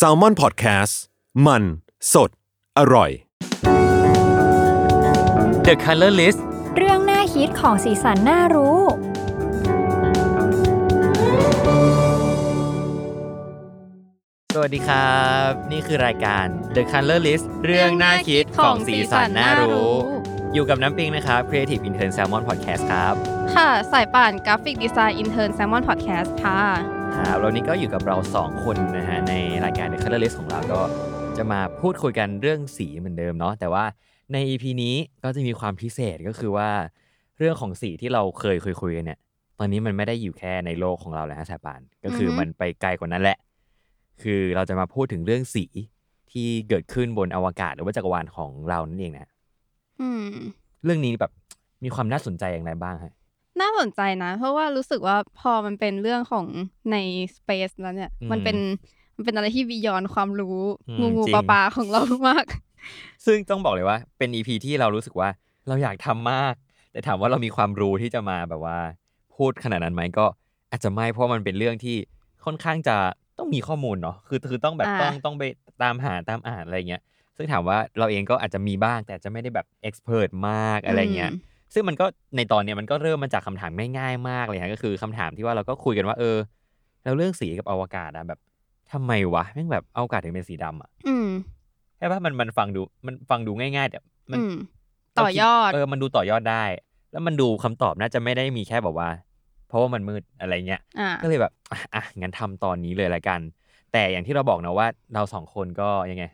s a l m o n PODCAST มัน สด อร่อย The Color List เรื่องน่าคิดของสีสันน่ารู้ สวัสดีครับ นี่คือรายการ The Color List เรื่องน่าคิดของสีสันน่ารู้ อยู่กับน้ำปิงนะครับ Creative Intern Salmon Podcast ครับ ค่ะ สายป่าน Graphic Design Intern Salmon Podcast ค่ะ ครับแล้วนี้ก็อยู่กับเรา 2 คนนะฮะในรายการ The Color List ของเราก็จะมาพูดคุยกันเรื่องสีเหมือนเดิมเนาะแต่ว่าใน EP นี้ก็จะมีความพิเศษก็คือว่า เรื่องของสีที่เราเคยคุยคุยๆกันเนี่ย ตอนนี้มันไม่ได้อยู่แค่ในโลกของเราแล้วฮะสายป่านก็คือออฮึมันไปไกลกว่านั้นแหละ คือเราจะมาพูดถึงเรื่องสีที่เกิดขึ้นบนอวกาศหรือว่าจักรวาลของเรานั่นเองนะอืมเรื่องนี้แบบมีความน่าสนใจอย่างไรบ้างฮะ น่าสนใจนะ เพราะว่ารู้สึกว่าพอมันเป็นเรื่องของใน Space แล้วเนี่ยอืมมันเป็นมันเป็นอะไรที่บียอนความรู้อืมงูงูจริงปลาปลาของเรามาก ซึ่งต้องบอกเลยว่า เป็นอีพีที่เรารู้สึกว่าเราอยากทำมาก แต่ถามว่าเรามีความรู้ที่จะมาแบบว่า พูดขนาดนั้นไหมก็อาจจะไม่เพราะมันเป็นเรื่องที่ค่อนข้างจะต้องมีข้อมูลเนาะคือคือต้องแบบอ่าต้องต้องไปตามหาตามอ่านอะไรเงี้ยซึ่งถามว่าเราเองก็อาจจะมีบ้าง แต่จะไม่ได้แบบเอ็กซ์เพรสมากอะไรเงี้ยม ซึ่งมันก็ในตอนเนี้ยมันก็เริ่มมาจากคำถามง่ายๆมากเลยฮะก็คือคำถามที่ว่าเราก็คุยกันว่า เออแล้วเรื่องสีกับอวกาศอะแบบทำไมวะแม่งแบบอวกาศถึงเป็นสีดำอะอืมใช่ปะมันมันฟังดูมันฟังดูง่ายๆแต่มันอืมต่อยอดเออมันดูต่อยอดได้ แล้วมันดูคำตอบน่าจะไม่ได้มีแค่แบบว่า เพราะว่ามันมืดอะไรเงี้ยอ่าก็เลยแบบอะอะงั้นทำตอนนี้เลยละกัน แต่อย่างที่เราบอกนะว่า เราสองคนก็ยังไง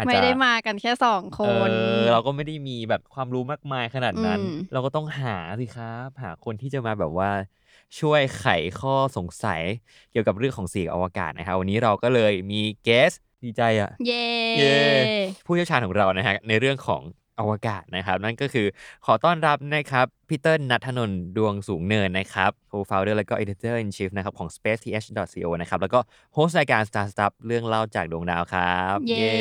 อาจจะไม่ได้มากันแค่สองคเอนอเราก็ไม่ได้มีแบบความรู้มากมายขนาดนั้นอืมเราก็ต้องหาสิครับ หาคนที่จะมาแบบว่า ช่วยไขข้อสงสัยเกี่ยวกับเรื่องของสีกับอวกาศนะครับวันนี้เราก็เลยมีเกสดีใจอะเย่เย้ผู้เชี่ยวชาญของเรานะฮะในเรื่องของ อวกาศนะครับ นั่นก็คือขอต้อนรับนะครับพี่เติ้ลนัทนนท์ดวงสูงเนินนะครับ co-founder แล้วก็ editor in chief นะครับของ spaceth.co นะครับ แล้วก็โฮสต์รายการ Star Stuff เรื่องเล่าจากดวงดาวครับเย้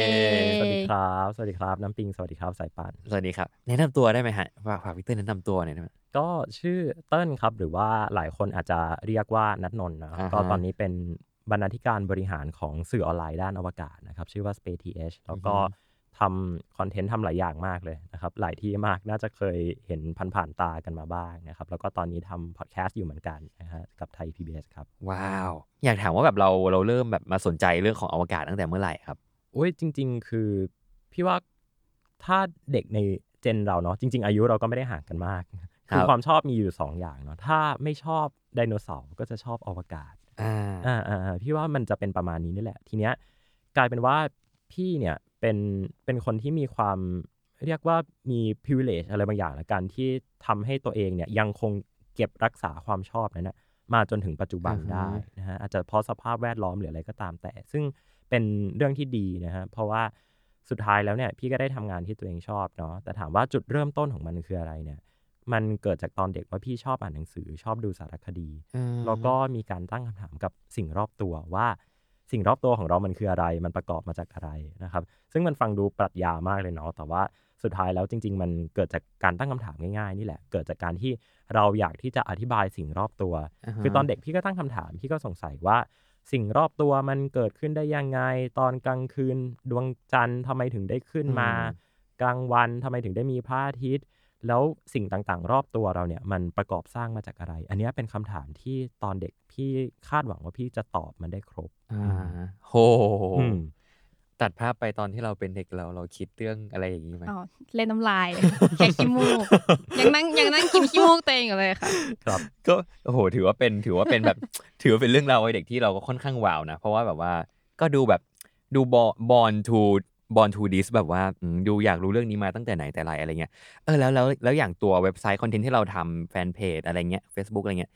สวัสดีครับ สวัสดีครับ น้ำปิง สวัสดีครับ สายป่าน สวัสดีครับ แนะนำตัวได้ไหมฮะฝากฝากพี่เติ้ลแนะนำตัวหน่อยได้ไหมก็ชื่อเติ้ลครับ หรือว่าหลายคนอาจจะเรียกว่านัทนนท์นะครับอ่าฮะก็ตอนนี้เป็นบรรณาธิการบริหารของสื่อออนไลน์ด้านอวกาศนะครับ ชื่อว่า Space TH แล้วก็ ทำคอนเทนต์ทำหลายอย่างมากเลยนะครับ หลายที่มากน่าจะเคยเห็นผ่านๆตากันมาบ้างนะครับ แล้วก็ตอนนี้ทำพอดแคสต์อยู่เหมือนกันนะฮะกับไทย PBS ครับ ว้าว อยากถามว่าแบบเราเราเริ่มแบบมาสนใจเรื่องของอวกาศตั้งแต่เมื่อไหร่ครับอุ้ยจริง ๆ คือพี่ว่าถ้าเด็กในเจนเราเนาะจริง ๆ อายุเราก็ไม่ได้ห่างกันมากครับคือความชอบมีอยู่สองอย่างเนาะถ้าไม่ชอบไดโนเสาร์ก็จะชอบอวกาศอ่าอ่าอ่าอ่าพี่ว่ามันจะเป็นประมาณนี้นี่แหละ ทีเนี้ยกลายเป็นว่า พี่เนี่ยเป็นเป็นคนที่มีความเรียกว่ามี privilege อะไรบางอย่างละกันที่ทำให้ตัวเองเนี่ยยังคงเก็บรักษาความชอบนั้นนะมาจนถึงปัจจุบันอือฮึได้นะฮะอาจจะเพราะสภาพแวดล้อมหรืออะไรก็ตามแต่ ซึ่งเป็นเรื่องที่ดีนะฮะเพราะว่าสุดท้ายแล้วเนี่ยพี่ก็ได้ทำงานที่ตัวเองชอบเนาะแต่ถามว่าจุดเริ่มต้นของมันคืออะไรเนี่ยมันเกิดจากตอนเด็กว่าพี่ชอบอ่านหนังสือชอบดูสารคดี แล้วก็มีการตั้งคำถามกับสิ่งรอบตัวว่า สิ่งรอบตัวของเรามันคืออะไร มันประกอบมาจากอะไรนะครับ ซึ่งมันฟังดูปรัชญามากเลยเนาะ แต่ว่าสุดท้ายแล้วจริง ๆ มันเกิดจากการตั้งคำถามง่ายๆนี่แหละ เกิดจากการที่เราอยากที่จะอธิบายสิ่งรอบตัวอ่าฮะคือตอนเด็กพี่ก็ตั้งคำถาม พี่ก็สงสัยว่าสิ่งรอบตัวมันเกิดขึ้นได้ยังไง ตอนกลางคืนดวงจันทร์ทำไมถึงได้ขึ้นมา กลางวันทำไมถึงได้มีพระอาทิตย์ แล้วสิ่งต่างๆ รอบตัวเราเนี่ยมันประกอบสร้างมาจากอะไร อันเนี้ยเป็นคำถามที่ตอนเด็กพี่คาดหวังว่าพี่จะตอบมันได้ครบอ่าโหอืมตัดภาพไปตอนที่เราเป็นเด็กเราเราคิดเรื่องอะไรอย่างนี้ไหมอ๋อเล่นน้ำลายแคะขี้มูก ยังนั่งยังนั่งกินขี้มูกตัวเองอยู่เลยค่ะ ครับก็โอ้โหถือว่าเป็นถือว่าเป็นแบบ ถือว่าเป็นเรื่องราววัยเด็กที่เราก็ค่อนข้าง wow นะ เพราะว่าแบบว่าก็ดูแบบดู born to born to this แบบว่าอืมดูอยากรู้เรื่องนี้มาตั้งแต่ไหนแต่ไรอะไรเงี้ยเออแล้วแล้วแล้วอย่างตัวเว็บไซต์ content ที่เราทำแฟนเพจอะไรเงี้ย Facebook อะไรเงี้ย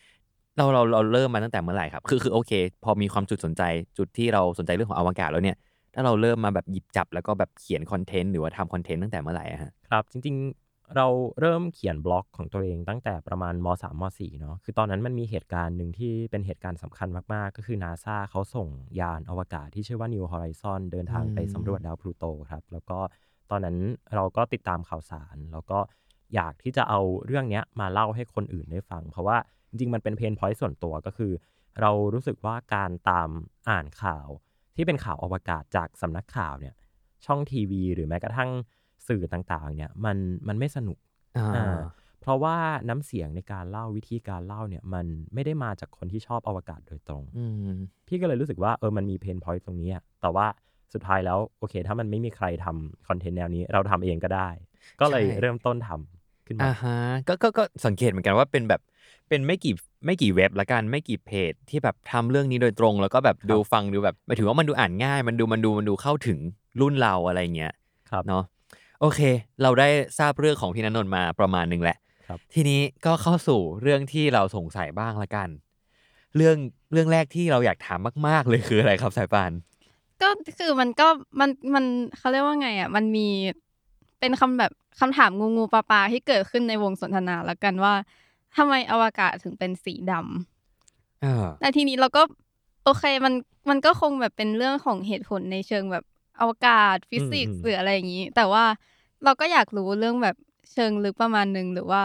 เราเราเราเริ่มมาตั้งแต่เมื่อไหร่ครับ คือคือโอเค พอมีความจุดสนใจจุดที่เราสนใจเรื่องของอวกาศแล้วเนี่ย ถ้าเราเริ่มมาแบบหยิบจับแล้วก็แบบเขียนคอนเทนต์หรือว่าทำคอนเทนต์ตั้งแต่เมื่อไหร่อะฮะ ครับจริง เราเริ่มเขียนบล็อกของตัวเองตั้งแต่ประมาณม3ม4เนาะคือตอนนั้นมันมีเหตุการณ์หนึ่งที่เป็นเหตุการณ์สำคัญมาก ๆ ก็คือนาซาเขาส่งยานอวกาศที่ชื่อว่า New Horizon เดินทางไปอืมสำรวจดาวพลูโตครับแล้วก็ตอนนั้นเราก็ติดตามข่าวสาร แล้วก็อยากที่จะเอาเรื่องเนี้ยมาเล่าให้คนอื่นได้ฟัง เพราะว่าจริง ๆ มันเป็น pain point ส่วนตัวก็คือ เรารู้สึกว่าการตามอ่านข่าวที่เป็นข่าวอวกาศจากสำนักข่าวเนี่ยช่องทีวี หรือแม้กระทั่ง สื่อต่างๆ เนี่ยมันมันไม่สนุกอ่าอ่าเพราะว่าน้ำเสียงในการเล่าวิธีการเล่าเนี่ยมันไม่ได้มาจากคนที่ชอบอวกาศโดยตรงอืมพี่ก็เลยรู้สึกว่าเออมันมี pain point ตรงนี้อะแต่ว่าสุดท้ายแล้วโอเค ถ้ามันไม่มีใครทำ content แนวนี้เราทำเองก็ได้ ก็เลยใช่เริ่มต้นทำขึ้นมาอ่าฮะก็ก็ก็สังเกตเหมือนกันว่าเป็นแบบเป็นไม่กี่ไม่กี่เว็บละกันไม่กี่เพจ ที่แบบทำเรื่องนี้โดยตรง แล้วก็แบบดูฟังดูแบบหมายถึงว่ามันดูอ่านง่าย มันดูมันดูมันดูเข้าถึงรุ่นเราอะไรเงี้ยครับเนาะ โอเค เราได้ทราบเรื่องของพี่ณนนท์มาประมาณหนึ่งแหละครับทีนี้ก็เข้าสู่เรื่องที่เราสงสัยบ้างละกัน เรื่องเรื่องแรกที่เราอยากถามมาก ๆ เลยคืออะไรครับสายปานก็คือมันก็มันมันเขาเรียกว่าไงอะมันมีเป็นคำแบบคำถามงูงูปลาปลาที่เกิดขึ้นในวงสนทนาแล้วกันว่าทำไมอวกาศถึงเป็นสีดำอ่าแต่ทีนี้เราก็โอเคมันมันก็คงแบบเป็นเรื่องของเหตุผลในเชิงแบบอวกาศฟิสิกส์อืมหรืออะไรอย่างนี้ แต่ว่า เราก็อยากรู้เรื่องแบบเชิงลึกประมาณหนึ่งหรือว่า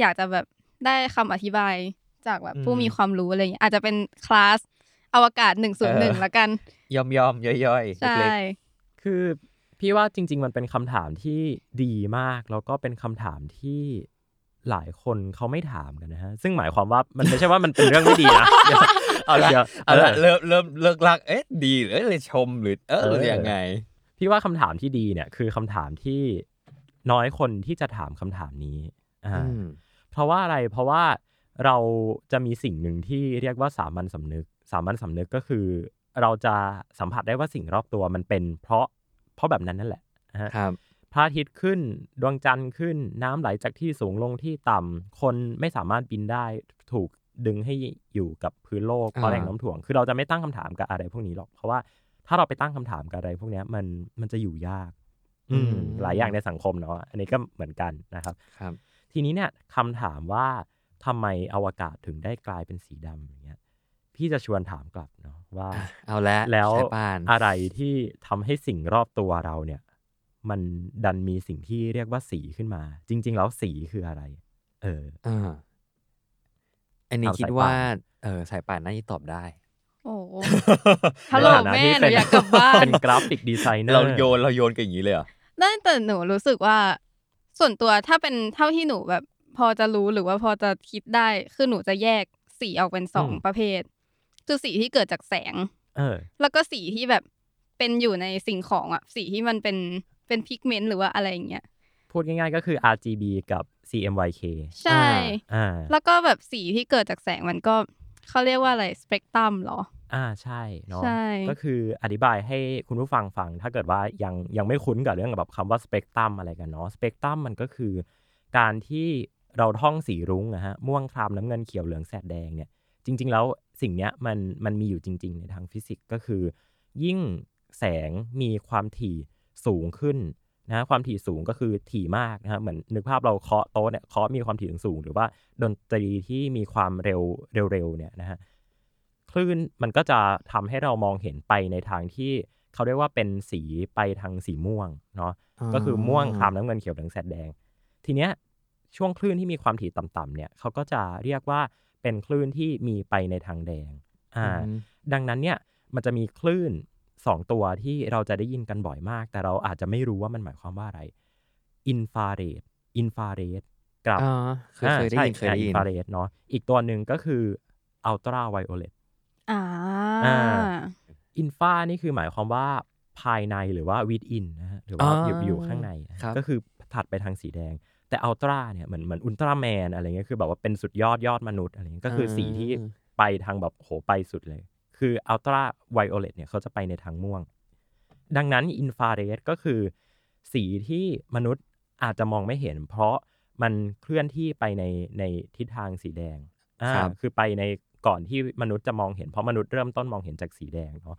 อยากจะแบบได้คำอธิบายจากแบบผู้มีความรู้อะไรอย่างเงี้ยอาจจะเป็นคลาสอวกาศหนึ่งศูนย์หนึ่งละกันยอมยอมๆย่อยๆใช่เล็กคือพี่ว่าจริง ๆ มันเป็นคำถามที่ดีมาก แล้วก็เป็นคำถามที่หลายคนเขาไม่ถามกันนะฮะ ซึ่งหมายความว่ามันไม่ใช่ว่ามันเป็นเรื่องไม่ดีนะเดี๋ยวๆเอาละดี๋ยวเอาละเออเริ่มเริ่มเลิกลักเอ๊ะดีหรือเอ้ยชมหรือเออเออยังไง พี่ว่าคำถามที่ดีเนี่ย คือคำถามที่น้อยคนที่จะถามคำถามนี้อ่าอืมเพราะว่าอะไรเพราะว่าเราจะมีสิ่งหนึ่งที่เรียกว่าสามัญสำนึก สามัญสำนึกก็คือ เราจะสัมผัสได้ว่าสิ่งรอบตัวมันเป็น เพราะเพราะแบบนั้นนั่นแหละนะฮะครับพระอาทิตย์ขึ้นดวงจันทร์ขึ้นน้ำไหลจากที่สูงลงที่ต่ำคนไม่สามารถบินได้ถูกดึงให้อยู่กับพื้นโลกเพราะอ่าแรงโน้ำถ่วง คือเราจะไม่ตั้งคำถามกับอะไรพวกนี้หรอก เพราะว่า ถ้าเราไปตั้งคำถามกับอะไร พวกเนี้ยมันมันจะอยู่ยาก อืมหลายอย่างในสังคมเนาะอันนี้ก็เหมือนกันนะครับ ครับ ทีนี้เนี่ยคำถามว่าทำไมอวกาศถึงได้กลายเป็นสีดำอย่างเงี้ยพี่จะชวนถามกลับเนาะว่าอะเอาละแล้วสายปานอะไรที่ทำให้สิ่งรอบตัวเราเนี่ย มันดันมีสิ่งที่เรียกว่าสีขึ้นมา จริง ๆ แล้วสีคืออะไร เอออ่าอันนี้เอาคิดสายว่าป่านเออสายป่านน่าจะตอบได้โอ้โห ฮัลโหลในฐานะแม่ที่หนูเป็นอยากกลับบ้านเป็นกราฟิกดีไซเนอร์เราโยนเราโยนกันอย่างนี้เลยเหรอได้แต่หนูรู้สึกว่า ส่วนตัวถ้าเป็นเท่าที่หนูแบบ พอจะรู้หรือว่าพอจะคิดได้คือหนูจะแยกสีออกเป็นสองประเภท คือสีที่เกิดจากแสง เออ แล้วก็สีที่แบบเป็นอยู่ในสิ่งของอะสีที่มันเป็นเป็นพิกเมนต์หรือว่าอะไรอย่างเงี้ยพูดง่ายๆก็คือ RGB กับ CMYK ใช่อ่าแล้วก็แบบสีที่เกิดจากแสงมันก็ เขาเรียกว่าอะไรสเปกตรัมเหรอ อ่าใช่เนาะใช่ก็คืออธิบายให้คุณผู้ฟังฟัง ถ้าเกิดว่ายังยังไม่คุ้นกับเรื่องแบบคำว่าสเปกตรัมอะไรกันเนาะสเปกตรัมมันก็คือ การที่เราท่องสีรุ้งนะฮะม่วงครามน้ำเงินเขียวเหลืองแสดแดงเนี่ย จริง ๆ แล้วสิ่งเนี้ยมันมันมีอยู่จริง ๆ ในทางฟิสิกส์ก็คือ ยิ่งแสงมีความถี่สูงขึ้น นะความถี่สูงก็คือถี่มากนะฮะเหมือนนึกภาพเราเคาะโต๊ะเนี่ยเคาะมีความถี่สูงๆหรือว่าดนตรีที่มีความเร็วเร็วๆเนี่ยนะฮะคลื่นมันก็จะทำให้เรามองเห็นไปในทางที่เขาเรียกว่าเป็นสีไปทางสีม่วงเนาะก็คือม่วงครามน้ำเงินเขียวเหลืองแสดแดง ทีเนี้ยช่วงคลื่นที่มีความถี่ต่ำๆเนี่ยเขาก็จะเรียกว่าเป็นคลื่นที่มีไปในทางแดงอ่าอืมดังนั้นเนี่ยมันจะมีคลื่น สองตัวที่เราจะได้ยินกันบ่อยมาก แต่เราอาจจะไม่รู้ว่ามันหมายความว่าอะไรอินฟราเรดอินฟราเรดกับอ่าเคยเคยได้ยินเคยได้อิยินอินฟราเรดเนาะอีกตัวหนึ่งก็คืออัลตราไวโอเลตอ่าอ่า infra นี่คือหมายความว่าภายในหรือว่า within นะฮะหรือว่าอ่าอยู่อยู่ข้างในครับก็คือถัดไปทางสีแดง แต่ ultra เนี่ยเหมือนเหมือนอุลตร้าแมนอะไรเงี้ยคือแบบว่าเป็นสุดยอดยอดมนุษย์อะไรเงี้ยก็คือสีที่ไปทางแบบโหไปสุดเลย คืออัลตราไวโอเลตเนี่ยเขาจะไปในทางม่วง ดังนั้นอินฟราเรดก็คือ สีที่มนุษย์อาจจะมองไม่เห็น เพราะมันเคลื่อนที่ไปในในทิศทางสีแดงอ่าครับคือไปในก่อนที่มนุษย์จะมองเห็น เพราะมนุษย์เริ่มต้นมองเห็นจากสีแดงเนาะ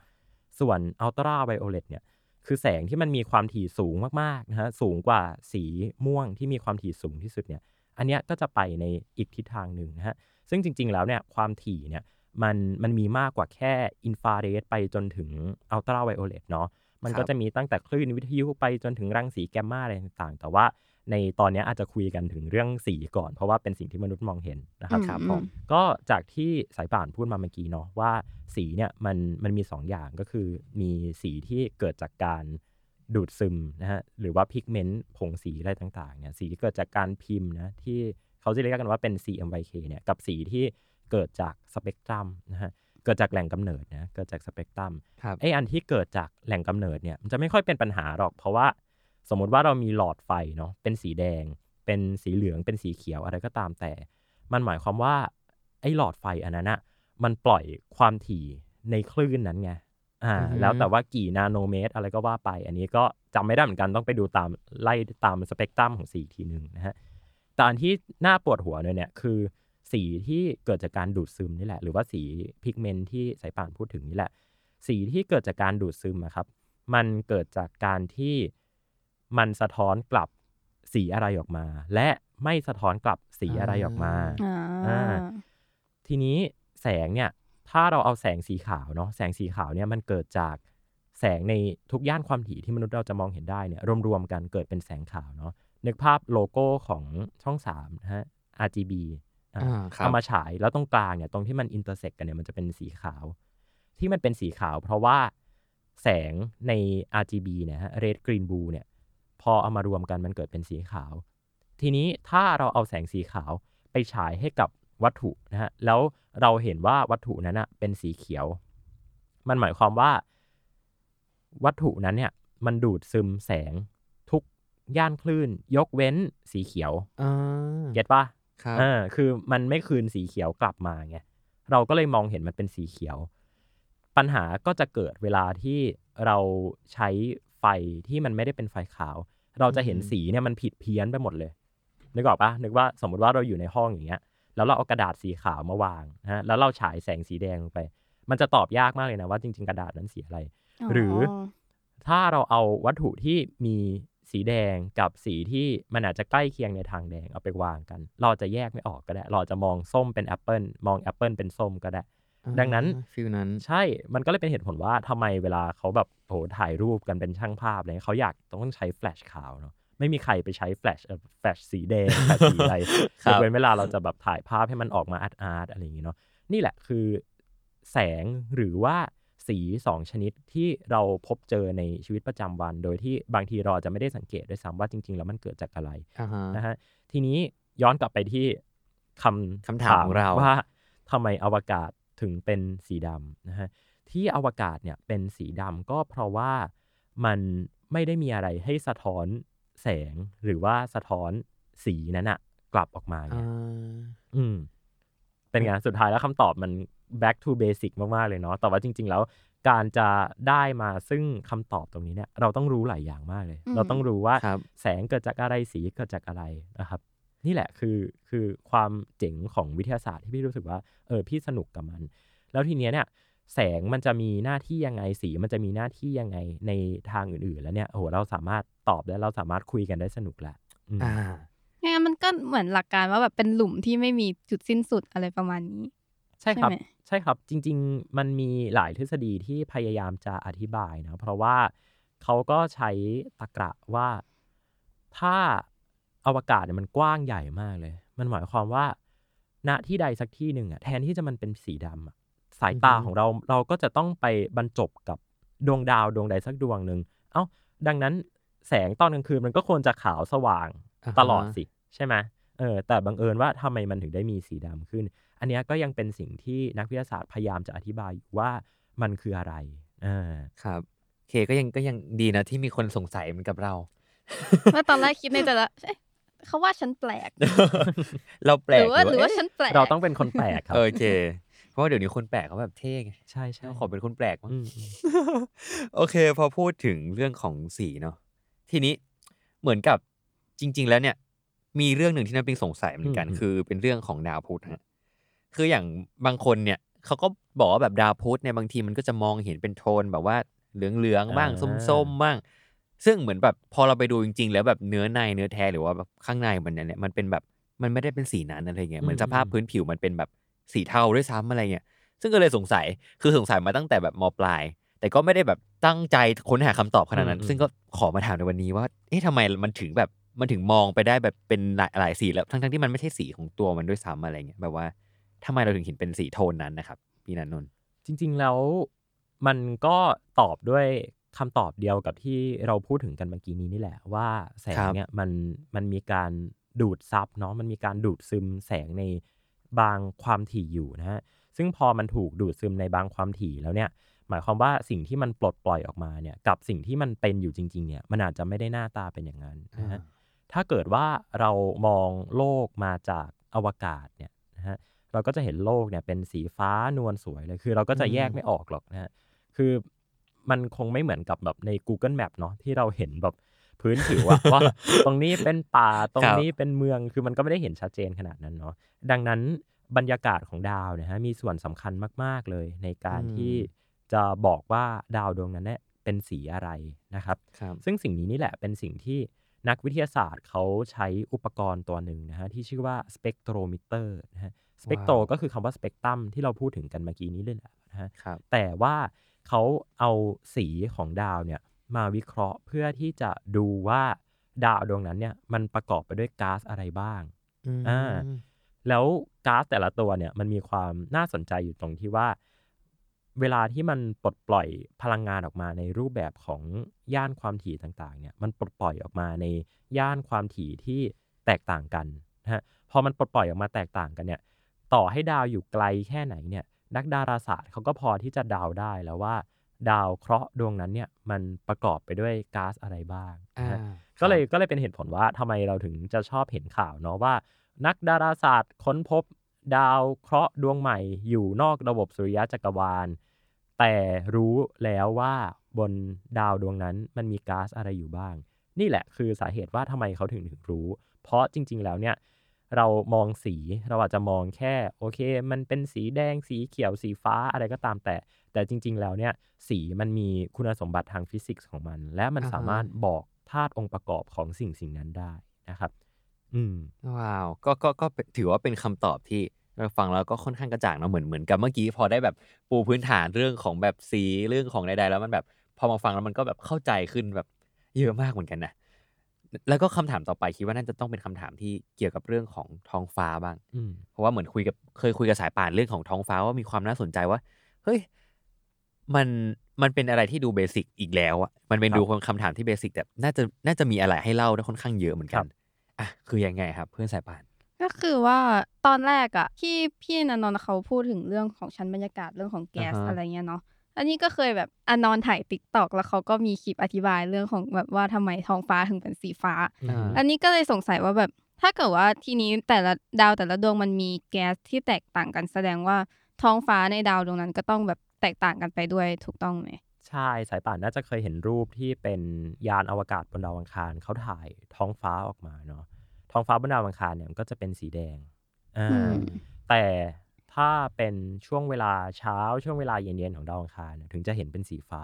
ส่วนอัลตราไวโอเลตเนี่ยคือแสงที่มันมีความถี่สูงมากๆนะฮะสูงกว่าสีม่วงที่มีความถี่สูงที่สุดเนี่ยอันเนี้ยก็จะไปในอีกทิศทางหนึ่งนะฮะซึ่งจริง ๆ แล้วเนี่ยความถี่เนี่ย มันมันมีมากกว่าแค่อินฟราเรดไปจนถึงอัลตราไวโอเลตเนาะมันก็ครับจะมีตั้งแต่คลื่นวิทยุไปจนถึงรังสีแกมมาอะไรต่างๆ แต่ว่าในตอนเนี้ยอาจจะคุยกันถึงเรื่องสีก่อน เพราะว่าเป็นสิ่งที่มนุษย์มองเห็นนะครับอืมครับอืมผมก็จากที่สายป่านพูดมาเมื่อกี้เนาะว่าสีเนี่ยมันมันมีสองอย่างก็คือมีสีที่เกิดจากการดูดซึมนะฮะหรือว่าพิกเมนต์ผงสีอะไรต่างๆเนี่ยสีที่เกิดจากการพิมพ์นะที่เขาจะเรียกกันว่าเป็น CMYK เนี่ยกับสีที่ เกิดจากสเปกตรัมนะฮะเกิดจากแหล่งกำเนิดนะเกิดจากสเปกตรัมครับไออันที่เกิดจากแหล่งกำเนิดเนี่ยมันจะไม่ค่อยเป็นปัญหาหรอก เพราะว่าสมมติว่าเรามีหลอดไฟเนาะเป็นสีแดง เป็นสีเหลืองเป็นสีเขียวอะไรก็ตามแต่ มันหมายความว่าไอ้หลอดไฟอันนั้นอะมันปล่อยความถี่ในคลื่นนั้นไงอ่าอือฮึแล้วแต่ว่ากี่นาโนเมตร อะไรก็ว่าไป อันนี้ก็จำไม่ได้เหมือนกันต้องไปดูตามไล่ตามสเปกตรัมของสีอีกทีหนึ่งนะฮะแต่อันที่น่าปวดหัวเลยเนี่ยคือ สีที่เกิดจากการดูดซึมนี่แหละ หรือว่าสีพิกเมนต์ที่สายป่านพูดถึงนี่แหละ สีที่เกิดจากการดูดซึมอะครับ มันเกิดจากการที่มันสะท้อนกลับสีอะไรออกมา และไม่สะท้อนกลับสีอะไรออกมาอ่าอ่าทีนี้แสงเนี่ย ถ้าเราเอาแสงสีขาวเนาะ แสงสีขาวเนี่ยมันเกิดจากแสงในทุกย่านความถี่ที่มนุษย์เราจะมองเห็นได้เนี่ยรวมๆกันเกิดเป็นแสงขาวเนาะนึกภาพโลโก้ของช่อง3นะฮะ RGB อะอ่าครับ เอามาฉายแล้วตรงกลางเนี่ยตรงที่มัน intersect กันเนี่ยมันจะเป็นสีขาว ที่มันเป็นสีขาว เพราะว่าแสงใน RGB เนี่ยฮะ red green blue เนี่ย พอเอามารวมกันมันเกิดเป็นสีขาว ทีนี้ถ้าเราเอาแสงสีขาวไปฉายให้กับวัตถุนะฮะแล้วเราเห็นว่าวัตถุนั้นนะเป็นสีเขียว มันหมายความว่า วัตถุนั้นเนี่ย มันดูดซึมแสงทุกย่านคลื่น ยกเว้นสีเขียวอ่าเก็ตปะ ครับเออคือมันไม่คืนสีเขียวกลับมาไงเราก็เลยมองเห็นมันเป็นสีเขียว ปัญหาก็จะเกิดเวลาที่เราใช้ไฟที่มันไม่ได้เป็นไฟขาว เราจะเห็นอืมสีเนี่ยมันผิดเพี้ยนไปหมดเลยนึกออกปะนึกว่าสมมติว่าเราอยู่ในห้องอย่างเงี้ย แล้วเราเอากระดาษสีขาวมาวางนะฮะแล้วเราฉายแสงสีแดงลงไป มันจะตอบยากมากเลยนะว่าจริง ๆ กระดาษนั้นสีอะไร หรือถ้าเราเอาวัตถุที่มี สีแดงกับสีที่มันอาจจะใกล้เคียงในทางแดงเอาไปวางกัน เราจะแยกไม่ออกก็ได้ เราจะมองส้มเป็นแอปเปิลมองแอปเปิลเป็นส้มก็ได้ ดังนั้น feel นั้นใช่ มันก็เลยเป็นเหตุผลว่าทำไมเวลาเขาแบบโหถ่ายรูปกันเป็นช่างภาพอะไรเงี้ยเขาอยากต้องใช้แฟลชขาวเนาะไม่มีใครไปใช้แฟลชเอ่อแฟลชสีแดงแฟลชสีอะไรครับยกเว้นเวลาเราจะแบบถ่ายภาพให้มันออกมา art art อะไรอย่างเงี้ยเนาะนี่แหละคือแสงหรือว่า สีสองชนิดที่เราพบเจอในชีวิตประจำวัน โดยที่บางทีเราอาจจะไม่ได้สังเกตด้วยซ้ำว่าจริง ๆ แล้วมันเกิดจากอะไรอ่าฮะนะฮะทีนี้ย้อนกลับไปที่คำคำถามของเราว่าทำไมอวกาศถึงเป็นสีดำนะฮะที่อวกาศเนี่ยเป็นสีดำก็เพราะว่ามันไม่ได้มีอะไรให้สะท้อนแสงหรือว่าสะท้อนสีนั้นอะกลับออกมาไงอ่าอืมเป็นไงสุดท้ายแล้วคำตอบมัน back to basic มาก ๆ เลยเนาะ แต่ว่าจริง ๆ แล้วการจะได้มาซึ่งคำตอบตรงนี้เนี่ยเราต้องรู้หลายอย่างมากเลยอืมเราต้องรู้ว่าครับแสงเกิดจากอะไรสีเกิดจากอะไรนะครับ นี่แหละคือคือความเจ๋งของวิทยาศาสตร์ที่พี่รู้สึกว่าเออพี่สนุกกับมัน แล้วทีเนี้ยเนี่ยแสงมันจะมีหน้าที่ยังไงสีมันจะมีหน้าที่ยังไงในทางอื่น ๆ แล้วเนี่ยโอ้โหเราสามารถตอบและเราสามารถคุยกันได้สนุกแหละอืมอ่างั้นมันก็เหมือนหลักการว่าแบบเป็นหลุมที่ไม่มีจุดสิ้นสุดอะไรประมาณนี้ ใช่ครับใช่ไหมใช่ครับ จริง ๆ มันมีหลายทฤษฎีที่พยายามจะอธิบายนะ เพราะว่าเขาก็ใช้ตรกกะว่าถ้าอวกาศเนี่ยมันกว้างใหญ่มากเลย มันหมายความว่า ณที่ใดสักที่หนึ่งอะแทนที่จะมันเป็นสีดำอะสายตาอือฮึของเราเราก็จะต้องไปบรรจบกับดวงดาวดวงใดสักดวงหนึ่งเอ้า ดังนั้นแสงตอนกลางคืนมันก็ควรจะขาวสว่างาฮะตลอดสิ ใช่ไหมเออแต่บังเอิญว่าทำไมมันถึงได้มีสีดำขึ้น อันเนี้ยก็ยังเป็นสิ่งที่นักวิทยาศาสตร์พยายามจะอธิบายอยู่ว่ามันคืออะไรอ่าครับโอเคก็ยังก็ยังดีนะที่มีคนสงสัยเหมือนกับเราว่าตอนแรกคิดในใจละเอ๊ะเขาว่าฉันแปลก เราแปลหกรือว่าหรือว่าเะฉันแปลก เราต้องเป็นคนแปลกครับโอเค เพราะว่าเดี๋ยวนี้คนแปลกเขาแบบเท่ไง ใช่ใช่ขอเป็นคนแปลกมั้งอืมอืมโอเค พอพูดถึงเรื่องของสีเนาะ ทีนี้เหมือนกับจริง ๆ แล้วเนี่ย มีเรื่องหนึ่งที่น้ำปิงสงสัยเหมือนกัน คือเป็นเรื่องของดาวพุธฮะ คืออย่างบางคนเนี่ยเขาก็บอกว่าแบบดาวพุธเนี่ยบางทีมันก็จะมองเห็นเป็นโทนแบบว่าเหลืองๆบ้างส้มๆบ้าง ซึ่งเหมือนแบบพอเราไปดูจริง ๆ แล้วแบบเนื้อในเนื้อแท้หรือว่าแบบข้างในมันเนี่ยมันเป็นแบบมันไม่ได้เป็นสีนั้นอะไรเงี้ยเหมือนสภาพพื้นผิวมันเป็นแบบสีเทาด้วยซ้ำอะไรเงี้ยซึ่งก็เลยสงสัยคือสงสัยมาตั้งแต่แบบมปลาย แต่ก็ไม่ได้แบบตั้งใจค้นหาคำตอบขนาดนั้นอืมซึ่งก็ขอมาถามในวันนี้ว่าเอ๊ะทำไมมันถึงแบบมันถึงมองไปได้แบบเป็นหลายหลายสีแล้วทั้งทั้งที่มันไม่ใช่สีของตัวมันด้วยซ้ำอะไรเงี้ยแบบว่า ทำไมเราถึงเห็นเป็นสีโทนนั้นนะครับพี่นันนนท์จริง ๆ แล้วมันก็ตอบด้วยคำตอบเดียวกับที่เราพูดถึงกันเมื่อกี้นี้นี่แหละว่าแสงเนี่ยมันมันมีการดูดซับเนาะมันมีการดูดซึมแสงในบางความถี่อยู่นะฮะซึ่งพอมันถูกดูดซึมในบางความถี่แล้วเนี่ย หมายความว่าสิ่งที่มันปลดปล่อยออกมาเนี่ยกับสิ่งที่มันเป็นอยู่จริงๆเนี่ยมันอาจจะไม่ได้หน้าตาเป็นอย่างนั้นนะฮะถ้าเกิดว่าเรามองโลกมาจากอวกาศเนี่ยนะฮะ เราก็จะเห็นโลกเนี่ยเป็นสีฟ้านวลสวยเลย คือเราก็จะแยกไม่ออกหรอกนะฮะ คือมันคงไม่เหมือนกับแบบใน Google Map เนาะที่เราเห็นแบบพื้นผิวอะว่าตรงนี้เป็นป่าตรงนี้เป็นเมืองคือมันก็ไม่ได้เห็นชัดเจนขนาดนั้นเนาะดังนั้นบรรยากาศของดาวนะฮะมีส่วนสำคัญมาก ๆ เลย ในการอืมที่จะบอกว่าดาวดวงนั้นเนี่ยเป็นสีอะไรนะครับครับซึ่งสิ่งนี้นี่แหละเป็นสิ่งที่นักวิทยาศาสตร์เขาใช้อุปกรณ์ตัวหนึ่งนะฮะที่ชื่อว่าสเปกโทรมิเตอร์นะฮะ สเปกโทรว้าวก็คือคำว่าสเปกตรัมที่เราพูดถึงกันเมื่อกี้นี้เลยแหละนะฮะครับแต่ว่าเขาเอาสีของดาวเนี่ยมาวิเคราะห์เพื่อที่จะดูว่าดาวดวงนั้นเนี่ยมันประกอบไปด้วยก๊าซอะไรบ้างอ่าแล้วก๊าซแต่ละตัวเนี่ยมันมีความน่าสนใจอยู่ตรงที่ว่า เวลาที่มันปลดปล่อยพลังงานออกมาในรูปแบบของย่านความถี่ต่างๆเนี่ยมันปลดปล่อยออกมาในย่านความถี่ที่แตกต่างกันนะฮะพอมันปลดปล่อยออกมาแตกต่างกันเนี่ย ต่อให้ดาวอยู่ไกลแค่ไหนเนี่ยนักดาราศาสตร์เขาก็พอที่จะเดาได้แล้วว่า ดาวเคราะห์ดวงนั้นเนี่ยมันประกอบไปด้วยก๊าซอะไรบ้างนะฮะก็เลยก็เลยเป็นเหตุผลว่าทำไมเราถึงจะชอบเห็นข่าวเนาะว่า นักดาราศาสตร์ค้นพบดาวเคราะห์ดวงใหม่อยู่นอกระบบสุริยะจักรวาล แต่รู้แล้วว่าบนดาวดวงนั้นมันมีก๊าซอะไรอยู่บ้าง นี่แหละคือสาเหตุว่าทำไมเขาถึงถึงรู้ เพราะจริง ๆ แล้วเนี่ย เรามองสีเราอาจจะมองแค่โอเค มันเป็นสีแดงสีเขียวสีฟ้าอะไรก็ตามแต่ แต่จริง ๆ แล้วเนี่ยสีมันมีคุณสมบัติทางฟิสิกส์ของมัน และมันอ่าฮะสามารถบอกธาตุองค์ประกอบของสิ่งสิ่งนั้นได้นะครับ อืม ว้าวก็ก็ก็เป็นถือว่าเป็นคำตอบที่เราฟังแล้วก็ค่อนข้างกระจ่างเนอะเหมือนเหมือนกับเมื่อกี้พอได้แบบปูพื้นฐานเรื่องของแบบสีเรื่องของใดๆแล้วมันแบบพอมาฟังแล้วมันก็แบบเข้าใจขึ้นแบบเยอะมากเหมือนกันนะ แล้วก็คำถามต่อไปคิดว่าน่าจะต้องเป็นคำถามที่เกี่ยวกับเรื่องของท้องฟ้าบ้าง อืม เพราะว่าเหมือนคุยกับเคยคุยกับสายป่านเรื่องของท้องฟ้าว่ามีความน่าสนใจว่า เฮ้ยมันมันเป็นอะไรที่ดูเบสิกอีกแล้วอะมันเป็นครับดูคำถามที่ basic แต่น่าจะน่าจะมีอะไรให้เล่าได้ค่อนข้างเยอะเหมือนกัครับอะคือยังไงครับ เพื่อนสายป่าน ก็คือว่าตอนแรกอะที่พี่นันนนท์เขาพูดถึงเรื่องของชั้นบรรยากาศเรื่องของแก๊สอ่าฮะ อะไรเงี้ยเนาะ อันนี้ก็เคยแบบนอนไถ TikTok แล้วเขาก็มีคลิปอธิบายเรื่องของแบบว่าทำไมท้องฟ้าถึงเป็นสีฟ้าอืมอันนี้ก็เลยสงสัยว่าแบบถ้าเกิดว่าทีนี้แต่ละดาวแต่ละดวงมันมีแก๊สที่แตกต่างกันแสดงว่าท้องฟ้าในดาวดวงนั้นก็ต้องแบบแตกต่างกันไปด้วยถูกต้องไหมใช่สายป่านน่าจะเคยเห็นรูปที่เป็นยานอวกาศบนดาวอังคารเขาถ่ายท้องฟ้าออกมาเนาะท้องฟ้าบนดาวอังคารเนี่ยมันก็จะเป็นสีแดงอ่าอืมแต่ ถ้าเป็นช่วงเวลาเช้าช่วงเวลาเย็นๆของดาวอังคารเนี่ยถึงจะเห็นเป็นสีฟ้า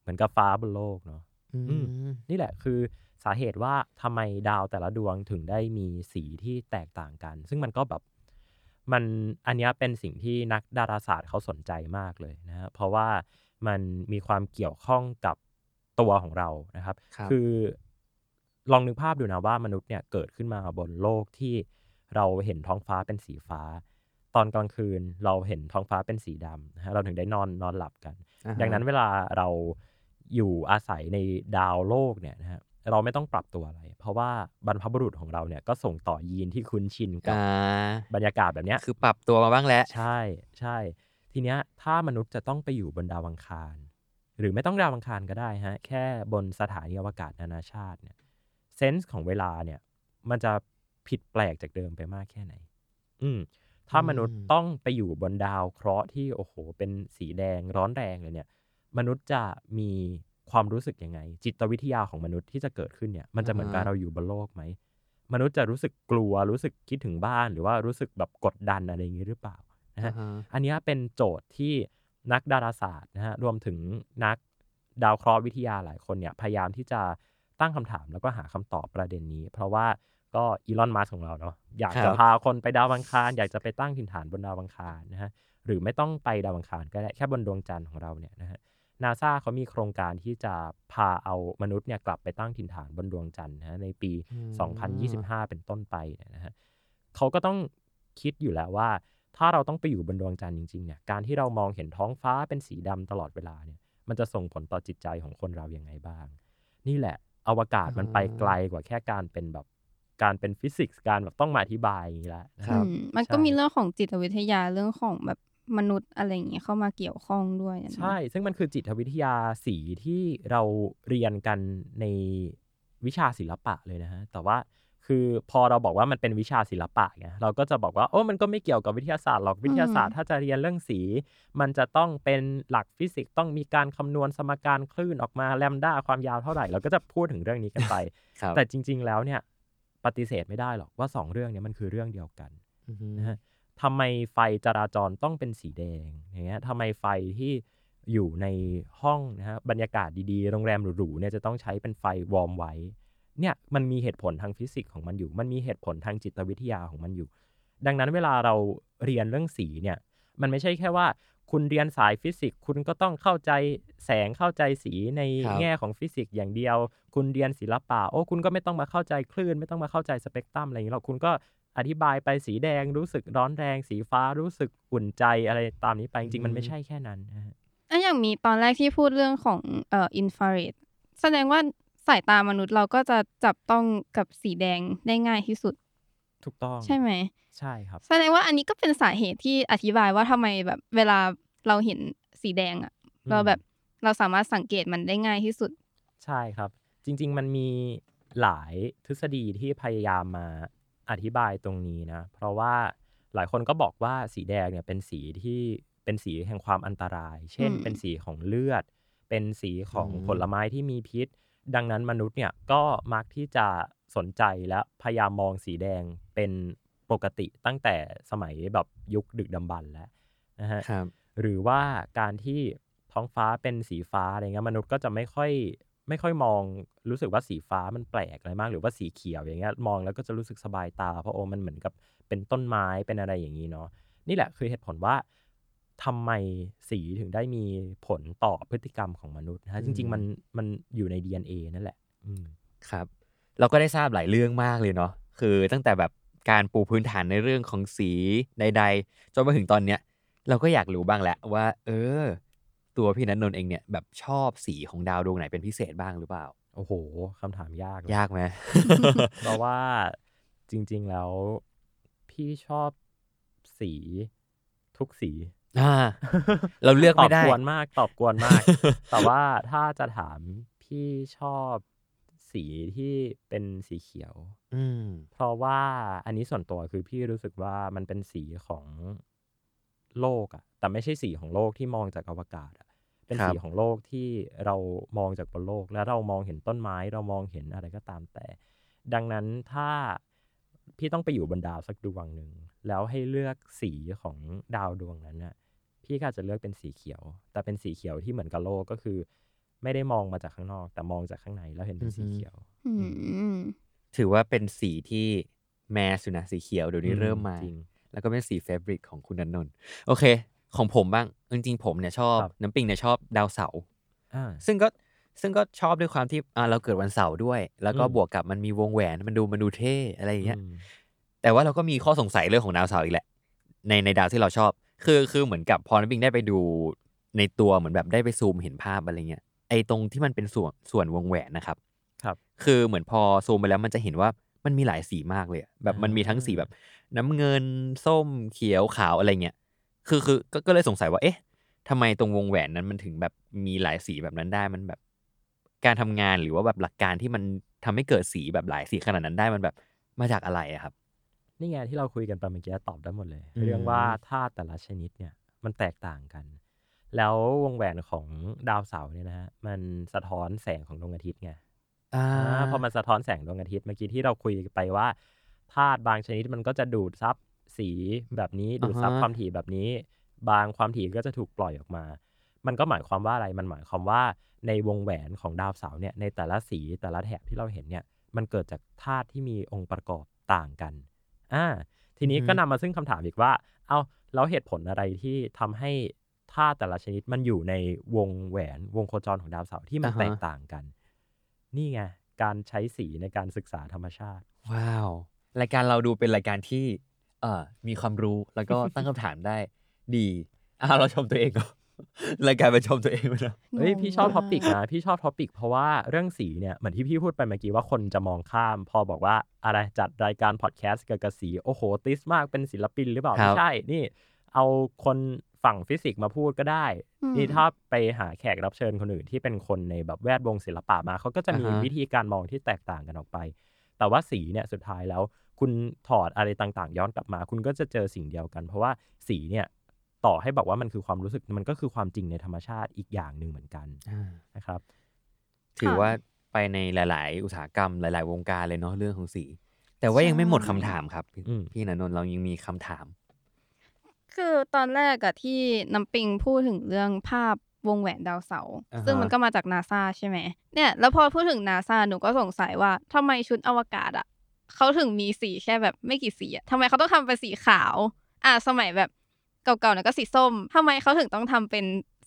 เหมือนกับฟ้าบนโลกเนาะอืมนี่แหละคือสาเหตุว่าทำไมดาวแต่ละดวงถึงได้มีสีที่แตกต่างกัน ซึ่งมันก็แบบมันอันเนี้ยเป็นสิ่งที่นักดาราศาสตร์เขาสนใจมากเลยนะฮะเพราะว่ามันมีความเกี่ยวข้องกับตัวของเรานะครับครับอลองนึกภาพดูนะว่ามนุษย์เนี่ยเกิดขึ้นมาบนโลกที่เราเห็นท้องฟ้าเป็นสีฟ้า ตอนกลางคืนเราเห็นท้องฟ้าเป็นสีดำนะฮะเราถึงได้นอนนอนหลับกัน อ่าฮะ ดังนั้นเวลาเราอยู่อาศัยในดาวโลกเนี่ยนะฮะเราไม่ต้องปรับตัวอะไร เพราะว่าบรรพบุรุษของเราเนี่ยก็ส่งต่อยีนที่คุ้นชินกับอ่าบรรยากาศแบบเนี้ย คือปรับตัวมาบ้างแล้ว ใช่ใช่ ทีเนี้ยถ้ามนุษย์จะต้องไปอยู่บนดาวอังคาร หรือไม่ต้องดาวอังคารก็ได้ฮะ แค่บนสถานีอวกาศนานาชาติเนี่ยเซนส์ของเวลาเนี่ย มันจะผิดแปลกจากเดิมไปมากแค่ไหน อืม ถ้ามนุษย์อืมต้องไปอยู่บนดาวเคราะห์ที่โอ้โห เป็นสีแดงร้อนแรงเลยเนี่ย มนุษย์จะมีความรู้สึกยังไง จิตวิทยาของมนุษย์ที่จะเกิดขึ้นเนี่ย มันจะเหมือนกับเราอยู่บนโลกไหมมนุษย์จะรู้สึกกลัวรู้สึกคิดถึงบ้านหรือว่ารู้สึกแบบกดดันอะไรอย่างนี้หรือเปล่านะฮะอ่าฮะอันเนี้ยเป็นโจทย์ที่นักดาราศาสตร์นะฮะรวมถึงนักดาวเคราะห์วิทยาหลายคนเนี่ยพยายามที่จะตั้งคำถามแล้วก็หาคำตอบประเด็นนี้ เพราะว่า ก็อีลอนมัสของเราเนาะอยากคจะรับพาคนไปดาวอังคาร อยากจะไปตั้งถิ่นฐานบนดาวอังคารนะฮะหรือไม่ต้องไปดาวอังคารก็ได้แค่บนดวงจันทร์ของเราเนี่ยนะฮะนาซาเขามีโครงการที่จะพาเอามนุษย์เนี่ยกลับไปตั้งถิ่นฐานบนดวงจันทร์นะฮะในปีอืม2025 เป็นต้นไปเนี่ยนะฮะเขาก็ต้องคิดอยู่แล้วว่า ถ้าเราต้องไปอยู่บนดวงจันทร์จริงๆเนี่ยการที่เรามองเห็นท้องฟ้าเป็นสีดำตลอดเวลาเนี่ยมันจะส่งผลต่อจิตใจของคนเราอย่างไงบ้าง นี่แหละอวกาศมันไปไกลกว่าแค่การเป็นแบบ การเป็นฟิสิกส์การแบบต้องมาอธิบายอย่างนี้ละนะครัอืบมมันก็ใช่มีเรื่องของจิตวิทยาเรื่องของแบบมนุษย์อะไรอย่างเงี้ยเข้ามาเกี่ยวข้องด้วยอะเนาะใช่ ซึ่งมันคือจิตวิทยาสีที่เราเรียนกันในวิชาศิลปะเลยนะฮะแต่ว่าคือพอเราบอกว่ามันเป็นวิชาศิลปะไงเราก็จะบอกว่าโอ้มันก็ไม่เกี่ยวกับวิทยาศาสตร์หรอกวิทยาศาสตร์ถ้าจะเรียนเรื่องสี มันจะต้องเป็นหลักฟิสิกส์ต้องมีการคำนวณสมการคลื่นออกมาแลมด้าความยาวเท่าไหร่เราก็จะพูดถึงเรื่องนี้กันไปครับแต่จริง ๆ แล้วเนี่ย ปฏิเสธไม่ได้หรอกว่าสองเรื่องเนี้ยมันคือเรื่องเดียวกันอือฮึนะฮะทำไมไฟจราจรต้องเป็นสีแดงอย่างเงี้ยทำไมไฟที่อยู่ในห้องนะฮะบรรยากาศดีๆ โรงแรมหรูๆเนี่ยจะต้องใช้เป็นไฟ warm white เนี่ยมันมีเหตุผลทางฟิสิกส์ของมันอยู่ มันมีเหตุผลทางจิตวิทยาของมันอยู่ ดังนั้นเวลาเราเรียนเรื่องสีเนี่ย มันไม่ใช่แค่ว่า คุณเรียนสายฟิสิกส์คุณก็ต้องเข้าใจแสงเข้าใจสีในครับแง่ของฟิสิกส์อย่างเดียว คุณเรียนศิลปะโอ้คุณก็ไม่ต้องมาเข้าใจคลื่น ไม่ต้องมาเข้าใจสเปกตรัมอะไรอย่างนี้หรอกคุณก็อธิบายไปสีแดงรู้สึกร้อนแรง สีฟ้ารู้สึกอุ่นใจอะไรตามนี้ไปจริงๆ มันไม่ใช่แค่นั้นนะฮะอะอย่างมีตอนแรกที่พูดเรื่องของเอ่ออินฟราเรดแสดงว่าสายตามนุษย์เราก็จะจับต้องกับสีแดงได้ง่ายที่สุด ถูกต้องใช่ไหมใช่ครับ แสดงว่าอันนี้ก็เป็นสาเหตุที่อธิบายว่าทำไมแบบเวลาเราเห็นสีแดงอะอืมเราแบบเราสามารถสังเกตมันได้ง่ายที่สุด ใช่ครับ จริง ๆ มันมีหลายทฤษฎีที่พยายามมาอธิบายตรงนี้นะ เพราะว่าหลายคนก็บอกว่าสีแดงเนี่ยเป็นสีที่เป็นสีแห่งความอันตราย เช่นอืมเป็นสีของเลือด เป็นสีของอืมผลไม้ที่มีพิษ ดังนั้นมนุษย์เนี่ยก็มักที่จะสนใจและพยายามมองสีแดงเป็นปกติตั้งแต่สมัยแบบยุคดึกดำบรรพ์แล้วนะฮะครับหรือว่าการที่ท้องฟ้าเป็นสีฟ้าอะไรเงี้ยมนุษย์ก็จะไม่ค่อยไม่ค่อยมองรู้สึกว่าสีฟ้ามันแปลกอะไรมาก หรือว่าสีเขียวอย่างเงี้ยมองแล้วก็จะรู้สึกสบายตา เพราะโอ้มันเหมือนกับเป็นต้นไม้เป็นอะไรอย่างนี้เนาะนี่แหละคือเหตุผลว่า ทำไมสีถึงได้มีผลต่อพฤติกรรมของมนุษย์นะฮะจริง ๆ มันมันอยู่ใน DNA นั่นแหละอืมครับ เราก็ได้ทราบหลายเรื่องมากเลยเนาะคือตั้งแต่แบบการปูพื้นฐานในเรื่องของสีใด ๆ จนมาถึงตอนเนี้ย เราก็อยากรู้บ้างแหละว่า เออ ตัวพี่นันนนท์เองเนี่ยแบบชอบสีของดาวดวงไหนเป็นพิเศษบ้างหรือเปล่า โอ้โหคำถามยากเลยยากไหมเพราะว่าจริง ๆแล้วพี่ชอบสีทุกสี อ่าเราเลือกไม่ได้ตอบกวนมาก ตอบกวนมาก แต่ว่าถ้าจะถามพี่ชอบสีที่เป็นสีเขียว อืม เพราะว่าอันนี้ส่วนตัวคือพี่รู้สึกว่ามันเป็นสีของโลกอะแต่ไม่ใช่สีของโลกที่มองจากอวกาศอะเป็นครับสีของโลกที่เรามองจากบนโลก แล้วเรามองเห็นต้นไม้ เรามองเห็นอะไรก็ตามแต่ ดังนั้นถ้าพี่ต้องไปอยู่บนดาวสักดวงหนึ่ง แล้วให้เลือกสีของดาวดวงนั้นน่ะ พี่ก็อาจจะเลือกเป็นสีเขียว แต่เป็นสีเขียวที่เหมือนกับโลกก็คือ ไม่ได้มองมาจากข้างนอก แต่มองจากข้างในแล้วเห็นเป็นสีอือฮึเขียวอืมถือว่าเป็นสีที่แมสอยู่นะสีเขียวเดี๋ยวนี้อืมเริ่มมาจริงแล้วก็เป็นสีเฟบริกของคุณนันนนท์โอเค ของผมบ้างจริงๆผมเนี่ยชอบครับน้ำปิงเนี่ยชอบดาวเสาร์อ่าซึ่งก็ซึ่งก็ชอบด้วยความที่อ่าเราเกิดวันเสาร์ด้วย แล้วก็อืมบวกกับมันมีวงแหวนมันดูมันดูเท่อะไรอย่างเงี้ยอืมแต่ว่าเราก็มีข้อสงสัยเรื่องของดาวเสาร์อีกแหละ ในในดาวที่เราชอบ คือคือเหมือนกับพอน้ำปิงได้ไปดูในตัวเหมือนแบบได้ไปซูมเห็นภาพอะไรเงี้ยไอ้ตรงที่มันเป็นส่วนส่วนวงแหวนนะครับ ครับ คือเหมือนพอซูมไปแล้วมันจะเห็นว่ามันมีหลายสีมากเลยอะแบบมันมีทั้งสีแบบ น้ำเงินส้มเขียวขาวอะไรเงี้ยคือคือก็ก็เลยสงสัยว่าเอ๊ะทำไมตรงวงแหวนนั้นมันถึงแบบมีหลายสีแบบนั้นได้มันแบบ การทำงานหรือว่าแบบหลักการที่มันทำให้เกิดสีแบบหลายสีขนาดนั้นได้มันแบบมาจากอะไรอะครับ นี่ไงที่เราคุยกันไปเมื่อกี้ตอบได้หมดเลยอืมเรื่องว่าธาตุแต่ละชนิดเนี่ยมันแตกต่างกัน แล้ววงแหวนของดาวเสาร์เนี่ยนะฮะมันสะท้อนแสงของดวงอาทิตย์ไงอ่าอ่าพอมันสะท้อนแสงดวงอาทิตย์เมื่อกี้ที่เราคุยไปว่าธาตุบางชนิดมันก็จะดูดซับสีแบบนี้ดูดซับอ่าฮะความถี่แบบนี้ บางความถี่ก็จะถูกปล่อยออกมา มันก็หมายความว่าอะไรมันหมายความว่าในวงแหวนของดาวเสาร์เนี่ยในแต่ละสีแต่ละแถบที่เราเห็นเนี่ยมันเกิดจากธาตุที่มีองค์ประกอบต่างกัน อ่า ทีนี้อือฮึก็นำมาซึ่งคำถามอีกว่า เอาแล้วเหตุผลอะไรที่ทำให้ธาตุแต่ละชนิดมันอยู่ในวงแหวนวงโคจรของดาวเสาร์ที่มันอ่าฮะแตกต่างกัน นี่ไงการใช้สีในการศึกษาธรรมชาติ ว้าว รายการเราดูเป็นรายการที่เอ่อมีความรู้แล้วก็ตั้งคำถามได้ดีอ่าเราชมตัวเองเหรอ รายการไปชมตัวเองไปแล้วเฮ้ยงงพี่ชอบมา topic นะพี่ชอบ topic เพราะว่าเรื่องสีเนี่ยเหมือนที่พี่พูดไปเมื่อกี้ว่าคนจะมองข้าม พอบอกว่าอะไรจัดรายการพอดแคสต์เกี่ยวกับสี โอ้โห ติสต์มากเป็นศิลปินหรือเปล่าครัไม่ใช่ นี่ เอาคนฝั่งฟิสิกส์มาพูดก็ได้อืมนี่ถ้าไปหาแขกรับเชิญคนอื่นที่เป็นคนในแบบแวดวงศิลปะมาเขาก็จะมีอ่าฮะวิธีการมองที่แตกต่างกันออกไป แต่ว่าสีเนี่ยสุดท้ายแล้ว คุณถอดอะไรต่างๆ ย้อนกลับมา คุณก็จะเจอสิ่งเดียวกัน เพราะว่าสีเนี่ย ต่อให้บอกว่ามันคือความรู้สึกมันก็คือความจริงในธรรมชาติอีกอย่างหนึ่งเหมือนกันนะครับ ถือว่าไปในหลาย ๆ อุตสาหกรรมหลาย ๆ วงการเลยเนาะเรื่องของสี แต่ว่ายังไม่หมดคำถามครับ พี่อืมพี่นันนนท์เรายังมีคำถาม คือตอนแรกอะที่น้ำปิงพูดถึงเรื่องภาพวงแหวนดาวเสาร์อ่าฮะซึ่งมันก็มาจากนาซาใช่ไหมเนี่ย แล้วพอพูดถึงนาซาหนูก็สงสัยว่าทำไมชุดอวกาศอะเขาถึงมีสีแค่แบบไม่กี่สีอะทำไมเขาต้องทำเป็นสีขาว อะสมัยแบบ เก่าๆเนี่ยก็สีส้มทำไมเขาถึงต้องทำเป็น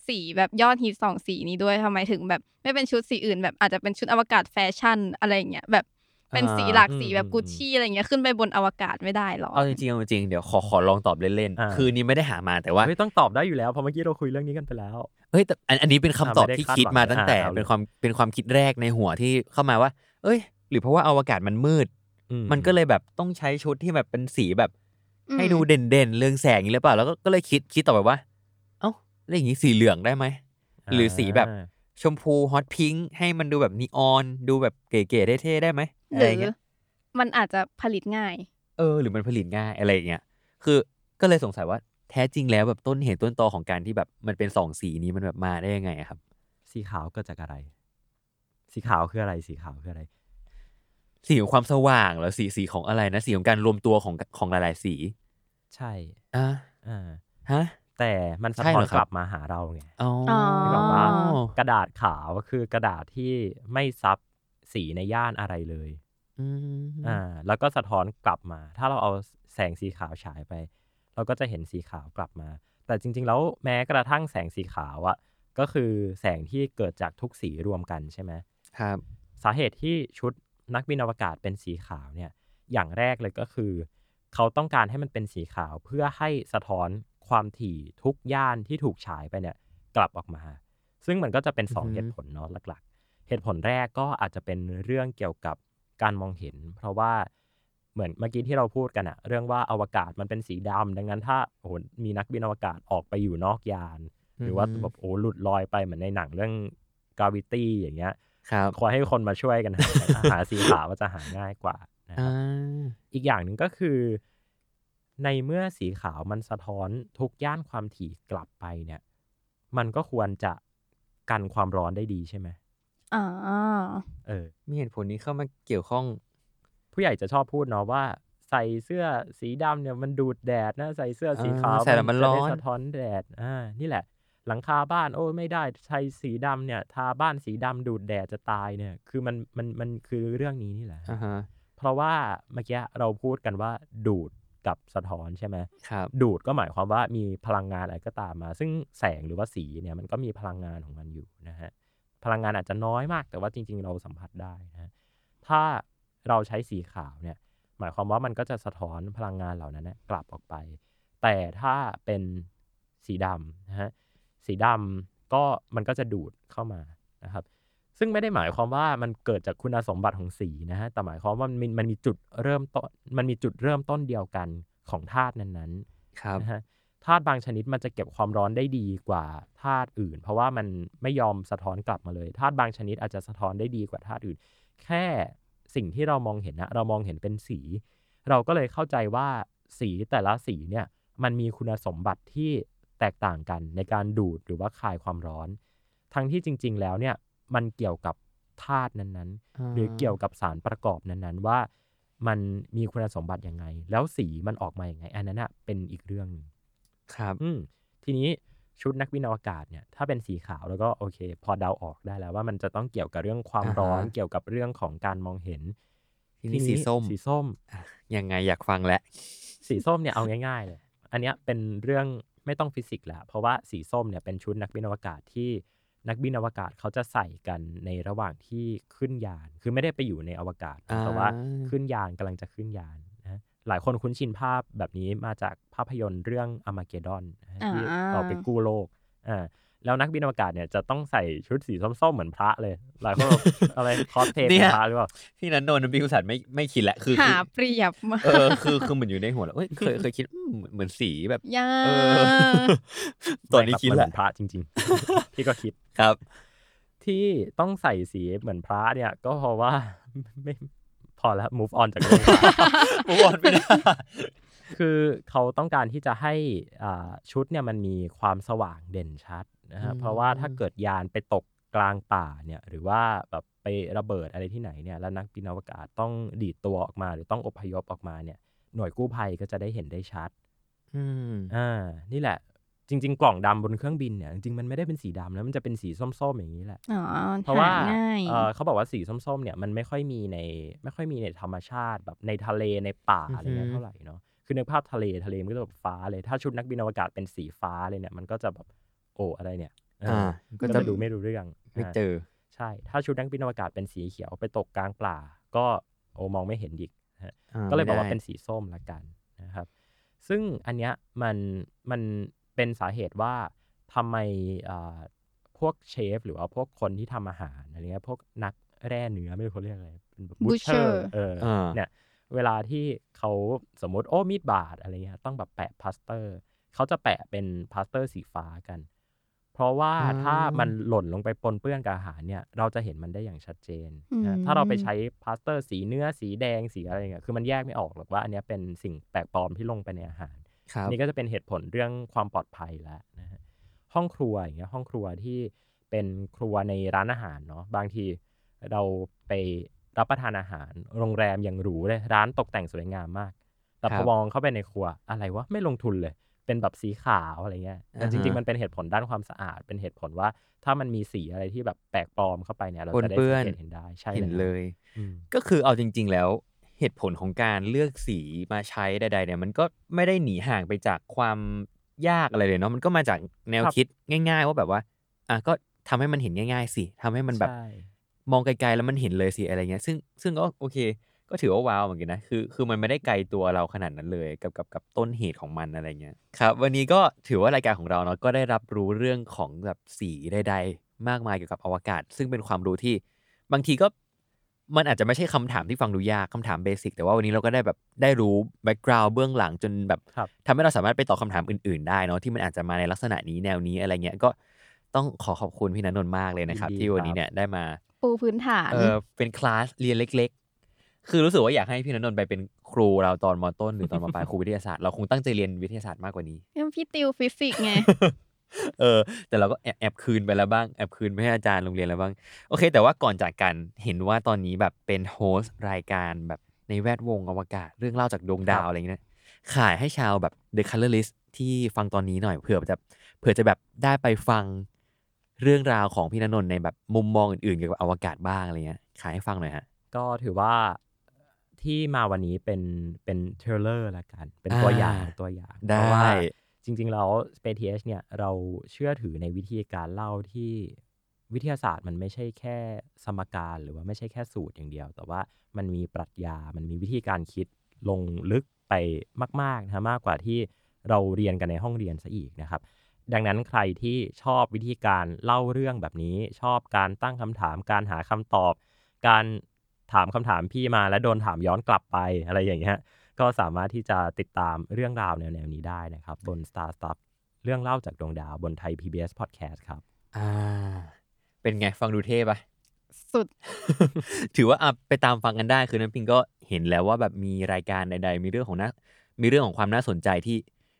สีแบบยอดฮิตสองสีนี้ด้วยทำไมถึงแบบไม่เป็นชุดสีอื่น แบบอาจจะเป็นชุดอวกาศแฟชั่นอะไรอย่างเงี้ยแบบเป็นสีหลากสีแบบอืมกุชชี่อะไรเงี้ยขึ้นไปบนอวกาศไม่ได้หรอเอาจริงๆเอาจริงๆเดี๋ยวขอขอลองตอบเล่นอ่าๆคือนี่ไม่ได้หามาแต่ว่าเฮ้ยต้องตอบได้อยู่แล้วเพราะเมื่อกี้เราคุยเรื่องนี้กันไปแล้วเอ้ยแต่อันอันนี้เป็นคำตอบอ่าไม่ได้ที่คาดคิดหวังมาตั้งแต่อ่าเอาเลยเป็นความเป็นความคิดแรกในหัวที่เข้ามาว่า เอ้ย หรือเพราะว่าอวกาศมันมืดอืมันก็เลยแบบต้องใช้ชุดที่แบบเป็นสีแบบอืม ให้ดูเด่นๆเรืองแสงอย่างนี้หรือเปล่า แล้วก็ก็เลยคิดคิดต่อไปว่า เอ้าแล้วอย่างนี้สีเหลืองได้ไหม หรือสีแบบอ่าชมพูฮอตพิงค์ให้มันดูแบบนีออน ดูแบบเก๋ๆเท่ๆได้ไหมหอะไรรืออย่างเงี้ยมันอาจจะผลิตง่าย เออ หรือมันผลิตง่ายอะไรอย่างเงี้ยคือก็เลยสงสัยว่าแท้จริงแล้วแบบต้นเหตุต้นตอของการที่แบบมันเป็นสองสีนี้มันแบบมาได้ยังไงอะครับ สีขาวเกิดจากอะไร สีขาวคืออะไรสีขาวคืออะไร สีของความสว่างเหรอสีสีของอะไรนะสีของการรวมตัวของของหลาย ๆ สี ใช่อะอ่าฮะ แต่มันสะใช่ท้อเหรนอครับกลับมาหาเราไงอ๋อนึกออกว่ากระดาษขาวคือกระดาษที่ไม่ซับสีในย่านอะไรเลยอืมอ่า แล้วก็สะท้อนกลับมา ถ้าเราเอาแสงสีขาวฉายไป เราก็จะเห็นสีขาวกลับมา แต่จริง ๆ แล้วแม้กระทั่งแสงสีขาวอะ่ะ ก็คือแสงที่เกิดจากทุกสีรวมกันใช่ไหมครับ สาเหตุที่ชุด นักบินอวกาศเป็นสีขาวเนี่ยอย่างแรกเลยก็คือ เขาต้องการให้มันเป็นสีขาวเพื่อให้สะท้อนความถี่ทุกย่านที่ถูกฉายไปเนี่ยกลับออกมา ซึ่งมันก็จะเป็นสองอือฮึเหตุผลเนาะหลักๆ เหตุผลแรกก็อาจจะเป็นเรื่องเกี่ยวกับการมองเห็น เพราะว่าเหมือนเมื่อกี้ที่เราพูดกันอะเรื่องว่าอวกาศมันเป็นสีดำดังนั้นถ้าโอ้โหมีนักบินอวกาศออกไปอยู่นอกยาน หรือว่าแบบโอ้หลุดลอยไปเหมือนในหนังเรื่อง gravity อย่างเงี้ย ครับขอให้คนมาช่วยกันหาหาสีขาวว่าจะหาง่ายกว่านะคอ่ารับอีกอย่างหนึ่งก็คือ ในเมื่อสีขาวมันสะท้อนทุกย่านความถี่กลับไปเนี่ย มันก็ควรจะกันความร้อนได้ดีใช่ไหมอ่าเออ มีเหตุผลนี้เข้ามาเกี่ยวข้อง ผู้ใหญ่จะชอบพูดเนาะว่า ใส่เสื้อสีดำเนี่ยมันดูดแดดนะ ใส่เสื้อสีขาวอ่าใส่แล้วมันจะร้ได้อนสะท้อนแดดอ่านี่แหละ หลังคาบ้านโอ้ไม่ได้ใช้สีดำเนี่ย ทาบ้านสีดำดูดแดดจะตายเนี่ย คือมันมันมันคือเรื่องนี้นี่แหละ อ่าฮะ เพราะว่าเมื่อกี้เราพูดกันว่าดูดกับสะท้อนใช่ไหม ครับ ดูดก็หมายความว่ามีพลังงานอะไรก็ตามมา ซึ่งแสงหรือว่าสีเนี่ยมันก็มีพลังงานของมันอยู่นะฮะ พลังงานอาจจะน้อยมาก แต่ว่าจริง ๆ เราสัมผัสได้นะฮะถ้าเราใช้สีขาวเนี่ย หมายความว่ามันก็จะสะท้อนพลังงานเหล่านั้นนะกลับออกไป แต่ถ้าเป็นสีดำนะฮะ สีดำก็มันก็จะดูดเข้ามานะครับ ซึ่งไม่ได้หมายความว่ามันเกิดจากคุณสมบัติของสีนะฮะแต่หมายความว่ามันมีมันมีจุดเริ่มต้นมันมีจุดเริ่มต้นเดียวกันของธาตุนั้นๆครับนะฮะธาตุบางชนิดมันจะเก็บความร้อนได้ดีกว่าธาตุอื่น เพราะว่ามันไม่ยอมสะท้อนกลับมาเลยธาตุบางชนิดอาจจะสะท้อนได้ดีกว่าธาตุอื่น แค่สิ่งที่เรามองเห็นนะเรามองเห็นเป็นสี เราก็เลยเข้าใจว่าสีแต่ละสีเนี่ยมันมีคุณสมบัติที่ แตกต่างกันในการดูดหรือว่าคายความร้อน ทั้งที่จริง ๆ แล้วเนี่ยมันเกี่ยวกับธาตุนั้นๆ หรือเกี่ยวกับสารประกอบนั้นๆ ว่ามันมีคุณสมบัติยังไง แล้วสีมันออกมาอย่างไง อันนั้นอะเป็นอีกเรื่องหนึ่งครับ อืมทีนี้ชุดนักบินอวกาศเนี่ยถ้าเป็นสีขาวแล้วก็โอเค พอเดาออกได้แล้วว่ามันจะต้องเกี่ยวกับเรื่องความอ่าฮะร้อนเกี่ยวกับเรื่องของการมองเห็น ทีนี้สีส้มสีส้มอะยังไงอยากฟังแล้วสีส้มเนี่ยเอาง่าย ๆ เลย อันเนี้ยเป็นเรื่อง ไม่ต้องฟิสิกส์แล้ว เพราะว่าสีส้มเนี่ยเป็นชุดนักบินอวกาศที่นักบินอวกาศเขาจะใส่กันในระหว่างที่ขึ้นยาน คือไม่ได้ไปอยู่ในอวกาศอ่าแต่ว่าขึ้นยานกำลังจะขึ้นยานนะหลายคนคุ้นชินภาพแบบนี้มาจากภาพยนตร์เรื่องอ r มาเกดอนที่อ่าเราไปกู้โลกอ่า แล้วนักบินอวกาศเนี่ยจะต้องใส่ชุดสีส้มๆเหมือนพระเลย หลายคนบอกอะไรคอสเพลย์เนี่ยเป็นพระหรือเปล่าพี่นันนนท์พี่กุศลไม่ไม่คิดแหละคือหาคือเปรียบมาเออคือคือเหมือนอยู่ในหัวแล้วเอ้ยเคยเคยคิดอืมเหมือนสีแบบยาเออตอนนี้คิดเหแหมืละอนพระจริง ๆ พี่ก็คิดครับ ที่ต้องใส่สีเหมือนพระเนี่ย ก็เพราะว่าไม่พอแล้ว move on จากเรื่องพระผมบอกไม่ได้คือเขาต้องการที่จะให้อ่าชุดเนี่ยมันมีความสว่างเด่นชัด นะฮะอืมเพราะว่าถ้าเกิดยานไปตกกลางป่าเนี่ยหรือว่าแบบไประเบิดอะไรที่ไหนเนี่ยแล้วนักบินอวกาศต้องดีดตัวออกมาหรือต้องอพยพออกมาเนี่ยหน่วยกู้ภัยก็จะได้เห็นได้ชัดอืมอ่านี่แหละ จริง ๆ กล่องดำบนเครื่องบินเนี่ยจริงๆมันไม่ได้เป็นสีดำนะมันจะเป็นสีส้มๆอย่างนี้แหละอ๋อเพราะว่าหง่ายเอ่อเขาบอกว่าสีส้มๆเนี่ยมันไม่ค่อยมีในไม่ค่อยมีในธรรมชาติแบบในทะเลในป่าอือฮึอะไรเงี้ยเท่าไหร่เนาะคือนึกภาพทะเลทะเลมันก็จะแบบฟ้าเลยถ้าชุดนักบินอวกาศเป็นสีฟ้าเลยเนี่ยมันก็จะแบบ โอ้อะไรเนี่ยเอออ่าก็จะดูไม่รู้เรื่องไม่าเจอ ใช่ ถ้าชุดนักบินอวกาศเป็นสีเขียวไปตกกลางป่า ก็โอ้มองไม่เห็นอีกนะฮะอ่าก็เลยบอกว่าไม่ได้เป็นสีส้มละกันนะครับ ซึ่งอันเนี้ยมันมันเป็นสาเหตุว่าทำไมอ่าพวกเชฟ หรือว่าพวกคนที่ทำอาหารอะไรเงี้ยพวกนักแล่เนื้อไม่รู้เขาเรียกอะไรเป็นแบบ Butcher เอออ่าเนี่ยเวลาที่เขาสมมุติโอ้มีดบาดอะไรเงี้ยต้องแบบแปะพลาสเตอร์เขาจะแปะเป็นพลาสเตอร์สีฟ้ากัน เพราะว่าอ่าถ้ามันหล่นลงไปปนเปื้อนกับอาหารเนี่ย เราจะเห็นมันได้อย่างชัดเจนอืมนะถ้าเราไปใช้พลาสเตอร์สีเนื้อสีแดงสีอะไรเงี้ยคือมันแยกไม่ออกหรอกว่าอันเนี้ยเป็นสิ่งแปลกปลอมที่ลงไปในอาหาร ครับนี่ก็จะเป็นเหตุผลเรื่องความปลอดภัยแล้วนะฮะห้องครัวอย่างเงี้ยห้องครัวที่เป็นครัวในร้านอาหารเนาะบางทีเราไปรับประทานอาหาร โรงแรมอย่างหรูเลยร้านตกแต่งสวยงามมาก แต่พครัอบ มองเข้าไปในครัวอะไรวะไม่ลงทุนเลย เป็นแบบสีขาวอะไรเงี้ยแต่อ่าฮะจริง ๆ มันเป็นเหตุผลด้านความสะอาด เป็นเหตุผลว่าถ้ามันมีสีอะไรที่แบบแปลกปลอมเข้าไปเนี่ยเราปนจะได้เปื้สัอนงเกตเห็นได้ใช่เห็นแวเลยอืมก็คือเอาจริง ๆ แล้วเหตุผลของการเลือกสีมาใช้ใดๆเนี่ยมันก็ไม่ได้หนีห่างไปจากความยากอะไรเลยเนาะมันก็มาจากแนวครับคิดง่าย ๆ ว่าแบบว่าอะก็ทำให้มันเห็นง่าย ๆ สิทำให้มันแบบใช่มองไกลๆแล้วมันเห็นเลยสิอะไรเงี้ย ซึ่งซึ่งก็โอเค ก็ถือว่าว้าวเหมือนกันนะคือคือมันไม่ได้ไกลตัวเราขนาดนั้นเลยกับกับกับต้นเหตุของมันอะไรเงี้ยครับ วันนี้ก็ถือว่ารายการของเราเนาะก็ได้รับรู้เรื่องของแบบสีใดๆ มากมายเกี่ยวกับอวกาศ ซึ่งเป็นความรู้ที่บางทีก็มันอาจจะไม่ใช่คำถามที่ฟังดูยากคำถาม basic แต่ว่าวันนี้เราก็ได้แบบได้รู้ background เบื้องหลังจนแบบครับทำให้เราสามารถไปตอบคำถามอื่นๆได้เนาะที่มันอาจจะมาในลักษณะนี้แนวนี้อะไรเงี้ยก็ต้องขอขอบคุณพี่นันนนท์มากเลยนะครับยินดีที่วันนี้ครับเนี่ยได้มาปูพื้นฐานเออเป็นคลาสเรียนเล็กๆ คือรู้สึกว่าอยากให้พี่นันนนท์ไปเป็นครูเราตอนมต้นหรือตอนมปลายครูวิทยาศาสตร์เราคงตั้งใจเรียนวิทยาศาสตร์มากกว่านี้ยังพี่ติวฟิสิกส์ไงเออ แต่เราก็แอบแอบคืนไปแล้วบ้างแอบคืนไปให้อาจารย์โรงเรียนแล้วบ้าง โอเค แต่ว่าก่อนจากกันเห็นว่าตอนนี้แบบเป็น host รายการแบบในแวดวงอวกาศเรื่องเล่าจากดวงดาวอะไรอย่างเงี้ยขายให้ชาวแบบ The Color List ที่ฟังตอนนี้หน่อยเผื่อจะเผื่อจะแบบได้ไปฟังเรื่องราวของพี่นนนท์ในแบบมุมมองอื่นๆเกี่ยวกับอวกาศบ้างอะไรเงี้ยขายให้ฟังหน่อยฮะก็ถือว่า ที่มาวันนี้เป็นเป็นเทรลเลอร์ละกัน เป็นอ่าตัวอย่างตัวอย่างได้เพราะว่าจริง ๆ แล้ว Space TH เนี่ยเราเชื่อถือในวิธีการเล่าที่วิทยาศาสตร์มันไม่ใช่แค่สมการหรือว่าไม่ใช่แค่สูตรอย่างเดียว แต่ว่ามันมีปรัชญา มันมีวิธีการคิดลงลึกไปมากๆนะฮะมากกว่าที่เราเรียนกันในห้องเรียนซะอีกนะครับ ดังนั้นใครที่ชอบวิธีการเล่าเรื่องแบบนี้ ชอบการตั้งคำถาม การหาคำตอบ การ ถามคำถามพี่มาแล้วโดนถามย้อนกลับไปอะไรอย่างเงี้ยก็สามารถที่จะติดตามเรื่องราวแนวๆนี้ได้นะครับ บน Star Stuff เรื่องเล่าจากดวงดาวบนไทย PBS Podcast ครับ อ่า เป็นไงฟังดูเท่ปะสุด ถือว่าอะไปตามฟังกันได้คือน้ำปิงก็เห็นแล้วว่าแบบมีรายการใดๆ มีเรื่องของน่ามีเรื่องของความน่าสนใจที่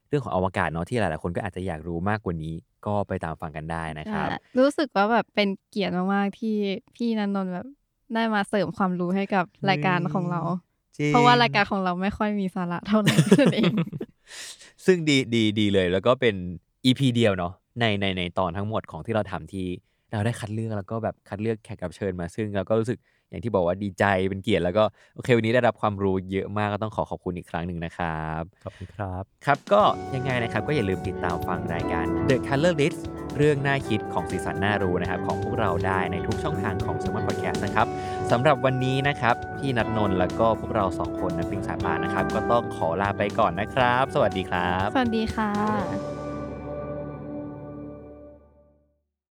เรื่องของอวกาศเนาะที่หลายๆคนก็อาจจะอยากรู้มากกว่านี้ ก็ไปตามฟังกันได้นะครับอะรู้สึกว่าแบบเป็นเกียรติมากๆที่พี่นันนนท์แบบ ได้มาเสริมความรู้ให้กับรายการของเราจริงเพราะว่ารายการของเราไม่ค่อยมีสาระเท่าไหร่นั่นเอง ซึ่งดีดีดีเลย แล้วก็เป็น EP เดียวเนาะในในในตอนทั้งหมดของที่เราทำที่เราได้คัดเลือกแล้วก็แบบคัดเลือกแขกรับเชิญมาซึ่งเราก็รู้สึก อย่างที่บอกว่าดีใจเป็นเกียรติแล้วก็โอเควันนี้ได้รับความรู้เยอะมากก็ต้องขอขอบคุณอีกครั้งหนึ่งนะครับขอบคุณครับ ครับก็ยังไงนะครับก็อย่าลืมติดตามฟังรายการ The Color List เรื่องน่าคิดของสีสันน่ารู้นะครับของพวกเราได้ในทุกช่องทางของ s ม m ร์พอดแคสต์นะครับสำหรับวันนี้นะครับพี่นัทนนท์แล้วก็พวกเราสองคนนักปิงสายป่านนะครับ ก็ต้องขอลาไปก่อนนะครับ สวัสดีครับ สวัสดีค่ะ